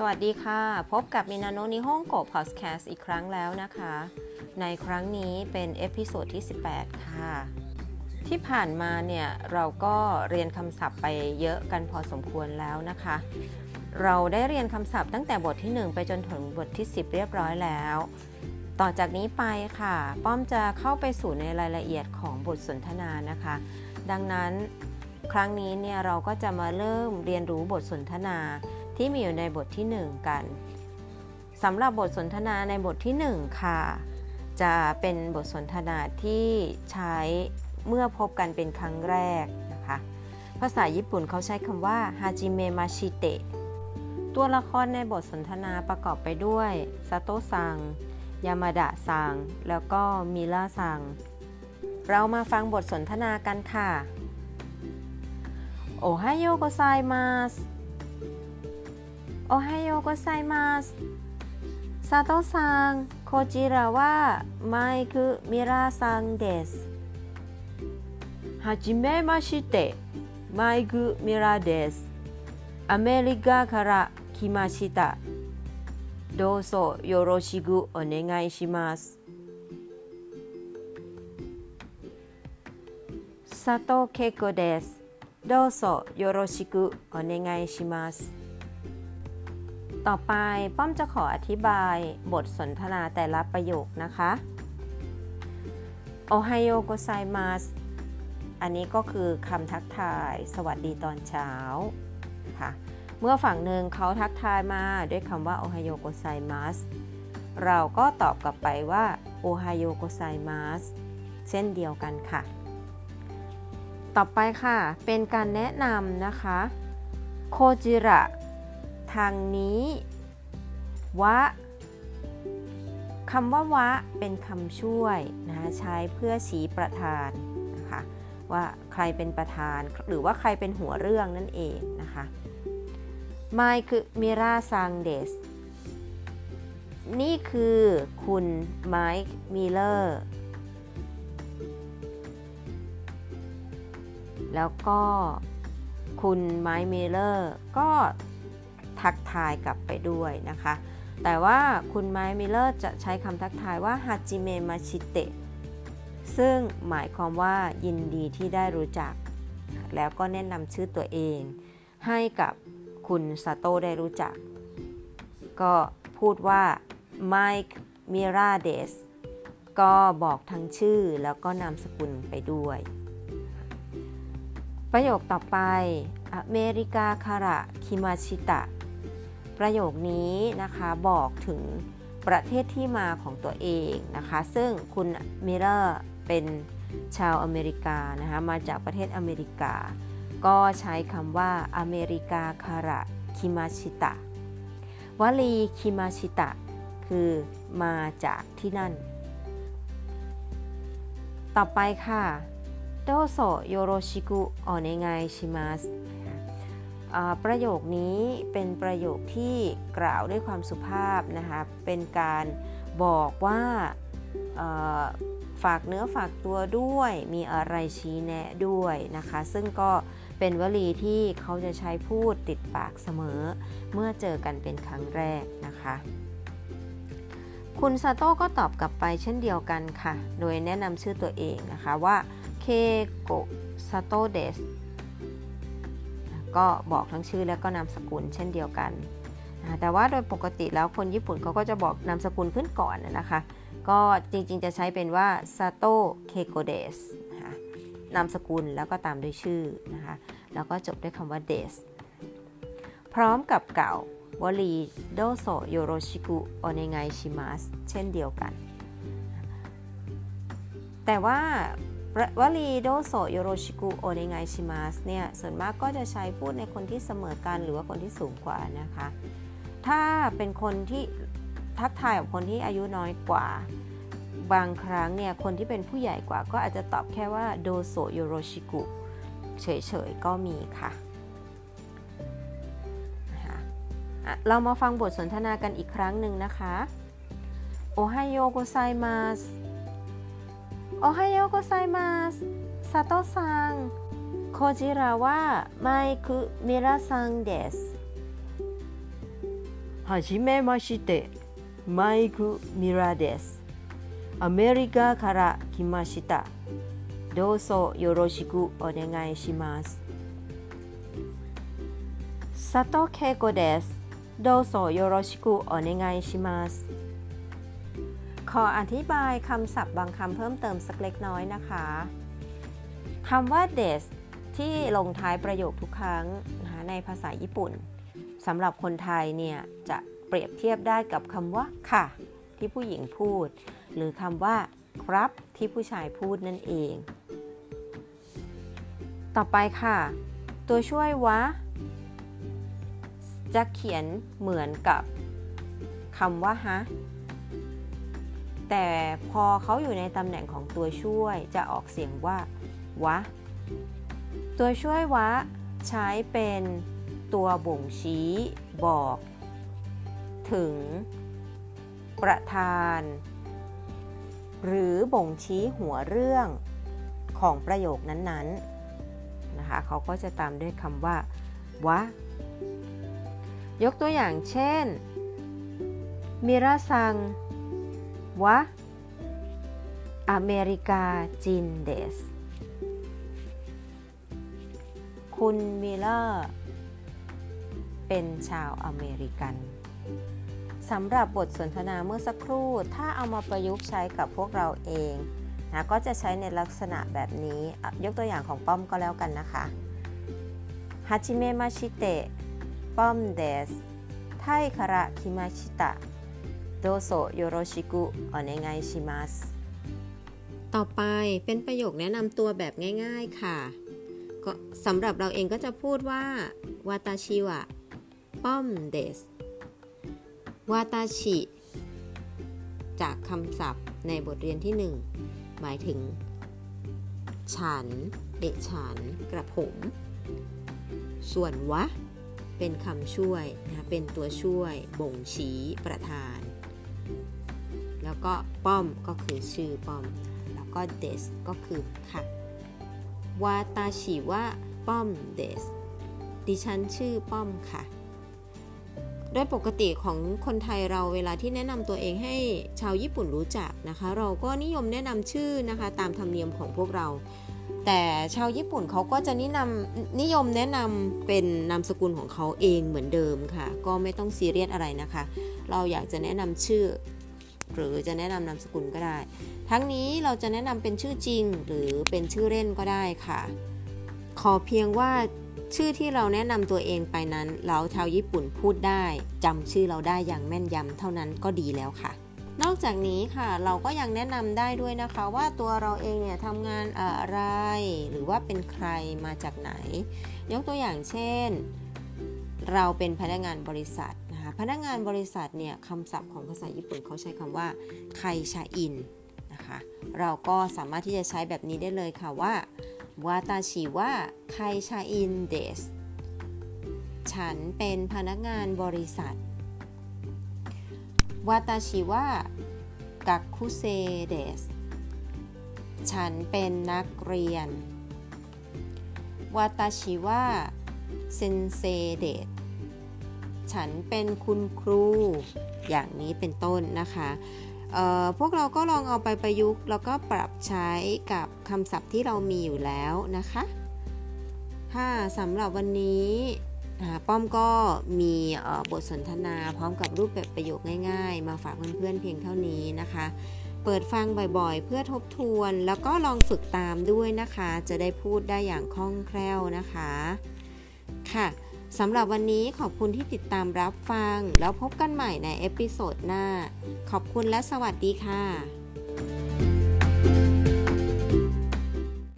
สวัสดีค่ะ พบกับมินาโนนิฮ่องโกพอดแคสต์อีกครั้งแล้วนะคะ ในครั้งนี้เป็น episode ที่ 18 ค่ะ ที่ผ่านมาเนี่ยเราก็เรียนคำศัพท์ไปเยอะกันพอสมควรแล้วนะคะ เราได้เรียนคำศัพท์ตั้งแต่บทที่ 1 ไปจนถึงบทที่ 10 เรียบร้อยแล้ว ต่อจากนี้ไปค่ะ ป้อมจะเข้าไปสู่ในรายละเอียดของบทสนทนานะคะ ดังนั้นครั้งนี้เนี่ยเราก็จะมาเริ่มเรียนรู้บทสนทนา ที่มีอยู่ในบทที่ 1 กันสำหรับบทสนทนาในบทที่ 1 ค่ะ จะเป็นบทสนทนาที่ใช้เมื่อพบกันเป็นครั้งแรกนะคะ ภาษาญี่ปุ่นเขาใช้คำว่าฮาจิเมมาชิเตะตัวละครในบทสนทนาประกอบไปด้วยซาโตะซัง ยามาดะซัง แล้วก็มิล่าซัง เรามาฟังบทสนทนากันค่ะ โอไฮโยโกไซมาส おはようございます。佐藤さんこちらはマイクミラーさんです。はじめましてマイクミラーです。アメリカから来ました。どうぞよろしくお願いします。佐藤恵子です。どうぞよろしくお願いします。 ต่อไปป้อมจะขออธิบายบทสนทนาแต่ละประโยคนะคะโอไฮโอโกไซมัสอันนี้ก็คือคำทักทาย สวัสดีตอนเช้าค่ะเมื่อฝั่งหนึ่งเขาทักทายมาด้วยคำว่าโอไฮโอโกไซมัสเราก็ตอบกลับไปว่าโอไฮโอโกไซมัสเช่นเดียวกันค่ะ ต่อไปค่ะ เป็นการแนะนำนะคะโคจิระ ทางนี้วะคำว่าวะเป็นคำช่วยนะใช้เพื่อชี้ประธานนะคะว่าใครเป็นประธานหรือว่าใครเป็นหัวเรื่องนั่นเองนะคะマイク・ミラーさんです นี่คือคุณไมค์มิเลอร์แล้วก็คุณไมค์มิเลอร์ก็ ทักทายกลับไปด้วยนะคะ แต่ว่าคุณไมค์มิเลอร์จะใช้คำทักทายว่าはじめましてซึ่งหมายความว่ายินดีที่ได้รู้จัก แล้วก็แนะนำชื่อตัวเอง ให้กับคุณซาโต้ได้รู้จัก ก็พูดว่าไมค์มิราเดสก็บอกทั้งชื่อแล้วก็นามสกุลไปด้วย ประโยคต่อไป อเมริกาคาระคิมาชิตะ ประโยคนี้นะคะบอกถึงประเทศที่มาของตัวเองนะคะ ซึ่งคุณมิเลอร์เป็นชาวอเมริกานะคะมาจากประเทศอเมริกา ก็ใช้คำว่าอเมริกาคาระคิมาชิตะวลีคิมาชิตะคือมาจากที่นั่น ต่อไปค่ะโดโซโยโรชิกุโอเนไงชิมัส ประโยคนี้เป็นประโยคที่กล่าวด้วยความสุภาพนะคะเป็นการบอกว่าฝากเนื้อฝากตัวด้วยมีอะไรชี้แนะด้วยนะคะ ซึ่งก็เป็นวลีที่เขาจะใช้พูดติดปากเสมอ เมื่อเจอกันเป็นครั้งแรกนะคะ คุณซาโต้ก็ตอบกลับไปเช่นเดียวกันค่ะ โดยแนะนำชื่อตัวเองนะคะว่าเคโกซาโตเดส ก็บอกทั้งชื่อและก็นามสกุลเช่นเดียวกัน แต่ว่าโดยปกติแล้วคนญี่ปุ่นเขาก็จะบอกนามสกุลขึ้นก่อนนะคะ ก็จริงๆจะใช้เป็นว่าซาโตเคโกเดสนามสกุลแล้วก็ตามด้วยชื่อนะคะ แล้วก็จบด้วยคำว่าเดสพร้อมกับเก่าวลีโดโซโยโรชิกุโอเนไงชิมัสเช่นเดียวกัน แต่ว่า วลีโดโซโยโรชิกุโอเนไงชิมัสเนี่ยส่วนมากก็จะใช้พูดในคนที่เสมอกันหรือว่าคนที่สูงกว่านะคะ ถ้าเป็นคนที่ทักทายกับคนที่อายุน้อยกว่า บางครั้งเนี่ยคนที่เป็นผู้ใหญ่กว่าก็อาจจะตอบแค่ว่าโดโซโยโรชิกุเฉยๆก็มีค่ะเรามาฟังบทสนทนากันอีกครั้งหนึ่งนะคะโอไฮโยโกไซมัสโกไซมัส おはようございます。佐藤さん。こちらはマイクミラさんです。はじめまして。マイクミラです。アメリカから来ました。どうぞよろしくお願いします。佐藤恵子です。どうぞよろしくお願いします。 ขออธิบายคำศัพท์บางคำเพิ่มเติมสักเล็กน้อยนะคะคำว่า des ที่ลงท้ายประโยคทุกครั้งนะะในภาษาญี่ปุ่นสำหรับคนไทยเนี่ยจะเปรียบเทียบได้กับคำว่าค่ะ ที่ผู้หญิงพูด หรือคำว่าครับที่ผู้ชายพูดนั่นเอง ต่อไปค่ะ ตัวช่วยวะ จะเขียนเหมือนกับคำว่าฮะ แต่พอเขาอยู่ในตำแหน่งของตัวช่วยจะออกเสียงว่าวะ ตัวช่วยวะ ใช้เป็นตัวบ่งชี้ บอก ถึง ประธาน หรือบ่งชี้หัวเรื่องของประโยคนั้นๆนะคะเขาก็จะตามด้วยคำว่าวะ ยกตัวอย่างเช่นมิราซัง วะอเมริกาจินเดส คุณมิลเลอร์เป็นชาวอเมริกันสำหรับบทสนทนาเมื่อสักครู่ ถ้าเอามาประยุกต์ใช้กับพวกเราเองนะก็จะใช้ในลักษณะแบบนี้ ยกตัวอย่างของป้อมก็แล้วกันนะคะฮาจิเมมาชิเตะป้อมเดสไทคาระคิมาชิตะ โดโซโยโรชิกุโอเนไงชิมัสต่อไปเป็นประโยคแนะนำตัวแบบง่าย ๆ ค่ะก็สำหรับเราเองก็จะพูดว่าวาตาชิวะป้อมเดสวาตาชิจากคำศัพท์ในบทเรียนที่ 1 หมายถึง ฉันเด็กฉันกระผม ส่วนวะ เป็นคำช่วยนะเป็นตัวช่วยบ่งชี้ประธาน แล้วก็ป้อมก็คือชื่อป้อม แล้วก็เดสก็คือค่ะวาตาชิวะป้อมเดสดิฉันชื่อป้อมค่ะ โดยปกติของคนไทยเราเวลาที่แนะนำตัวเองให้ชาวญี่ปุ่นรู้จักนะคะ เราก็นิยมแนะนำชื่อนะคะตามธรรมเนียมของพวกเรา แต่ชาวญี่ปุ่นเขาก็จะนินำนิยมแนะนำเป็นนามสกุลของเขาเองเหมือนเดิมค่ะ ก็ไม่ต้องซีเรียสอะไรนะคะ เราอยากจะแนะนำชื่อ หรือจะแนะนำนามสกุลก็ได้ ทั้งนี้เราจะแนะนำเป็นชื่อจริงหรือเป็นชื่อเล่นก็ได้ค่ะ ขอเพียงว่าชื่อที่เราแนะนำตัวเองไปนั้น เราชาวญี่ปุ่นพูดได้จำชื่อเราได้อย่างแม่นยำเท่านั้นก็ดีแล้วค่ะ นอกจากนี้ค่ะเราก็ยังแนะนำได้ด้วยนะคะ ว่าตัวเราเองเนี่ยทำงานอะไร หรือว่าเป็นใครมาจากไหน ยกตัวอย่างเช่น เราเป็นพนักงานบริษัท นะคะพนักงานบริษัทเนี่ยคำศัพท์ของภาษาญี่ปุ่นเขาใช้คำว่าไคชาอินนะคะเราก็สามารถที่จะใช้แบบนี้ได้เลยค่ะว่าวาตาชิว่าไคชาอินเดสฉันเป็นพนักงานบริษัทวาตาชิว่ากักคุเซเดสฉันเป็นนักเรียนวาตาชิว่าเซนเซเดส ฉันเป็นคุณครู อย่างนี้เป็นต้นนะคะพวกเราก็ลองเอาไปประยุกต์แล้วก็ปรับใช้กับคำศัพท์ที่เรามีอยู่แล้วนะคะค่ะสำหรับวันนี้ป้อมก็มีบทสนทนาพร้อมกับรูปแบบประโยคง่าย ๆ มาฝากเพื่อนๆเพียงเท่านี้นะคะ เปิดฟังบ่อยๆ เพื่อทบทวน แล้วก็ลองฝึกตามด้วยนะคะ จะได้พูดได้อย่างคล่องแคล่วนะคะ ค่ะ สำหรับวันนี้ขอบคุณที่ติดตามรับฟัง แล้วพบกันใหม่ใน episode หน้า ขอบคุณและสวัสดีค่ะ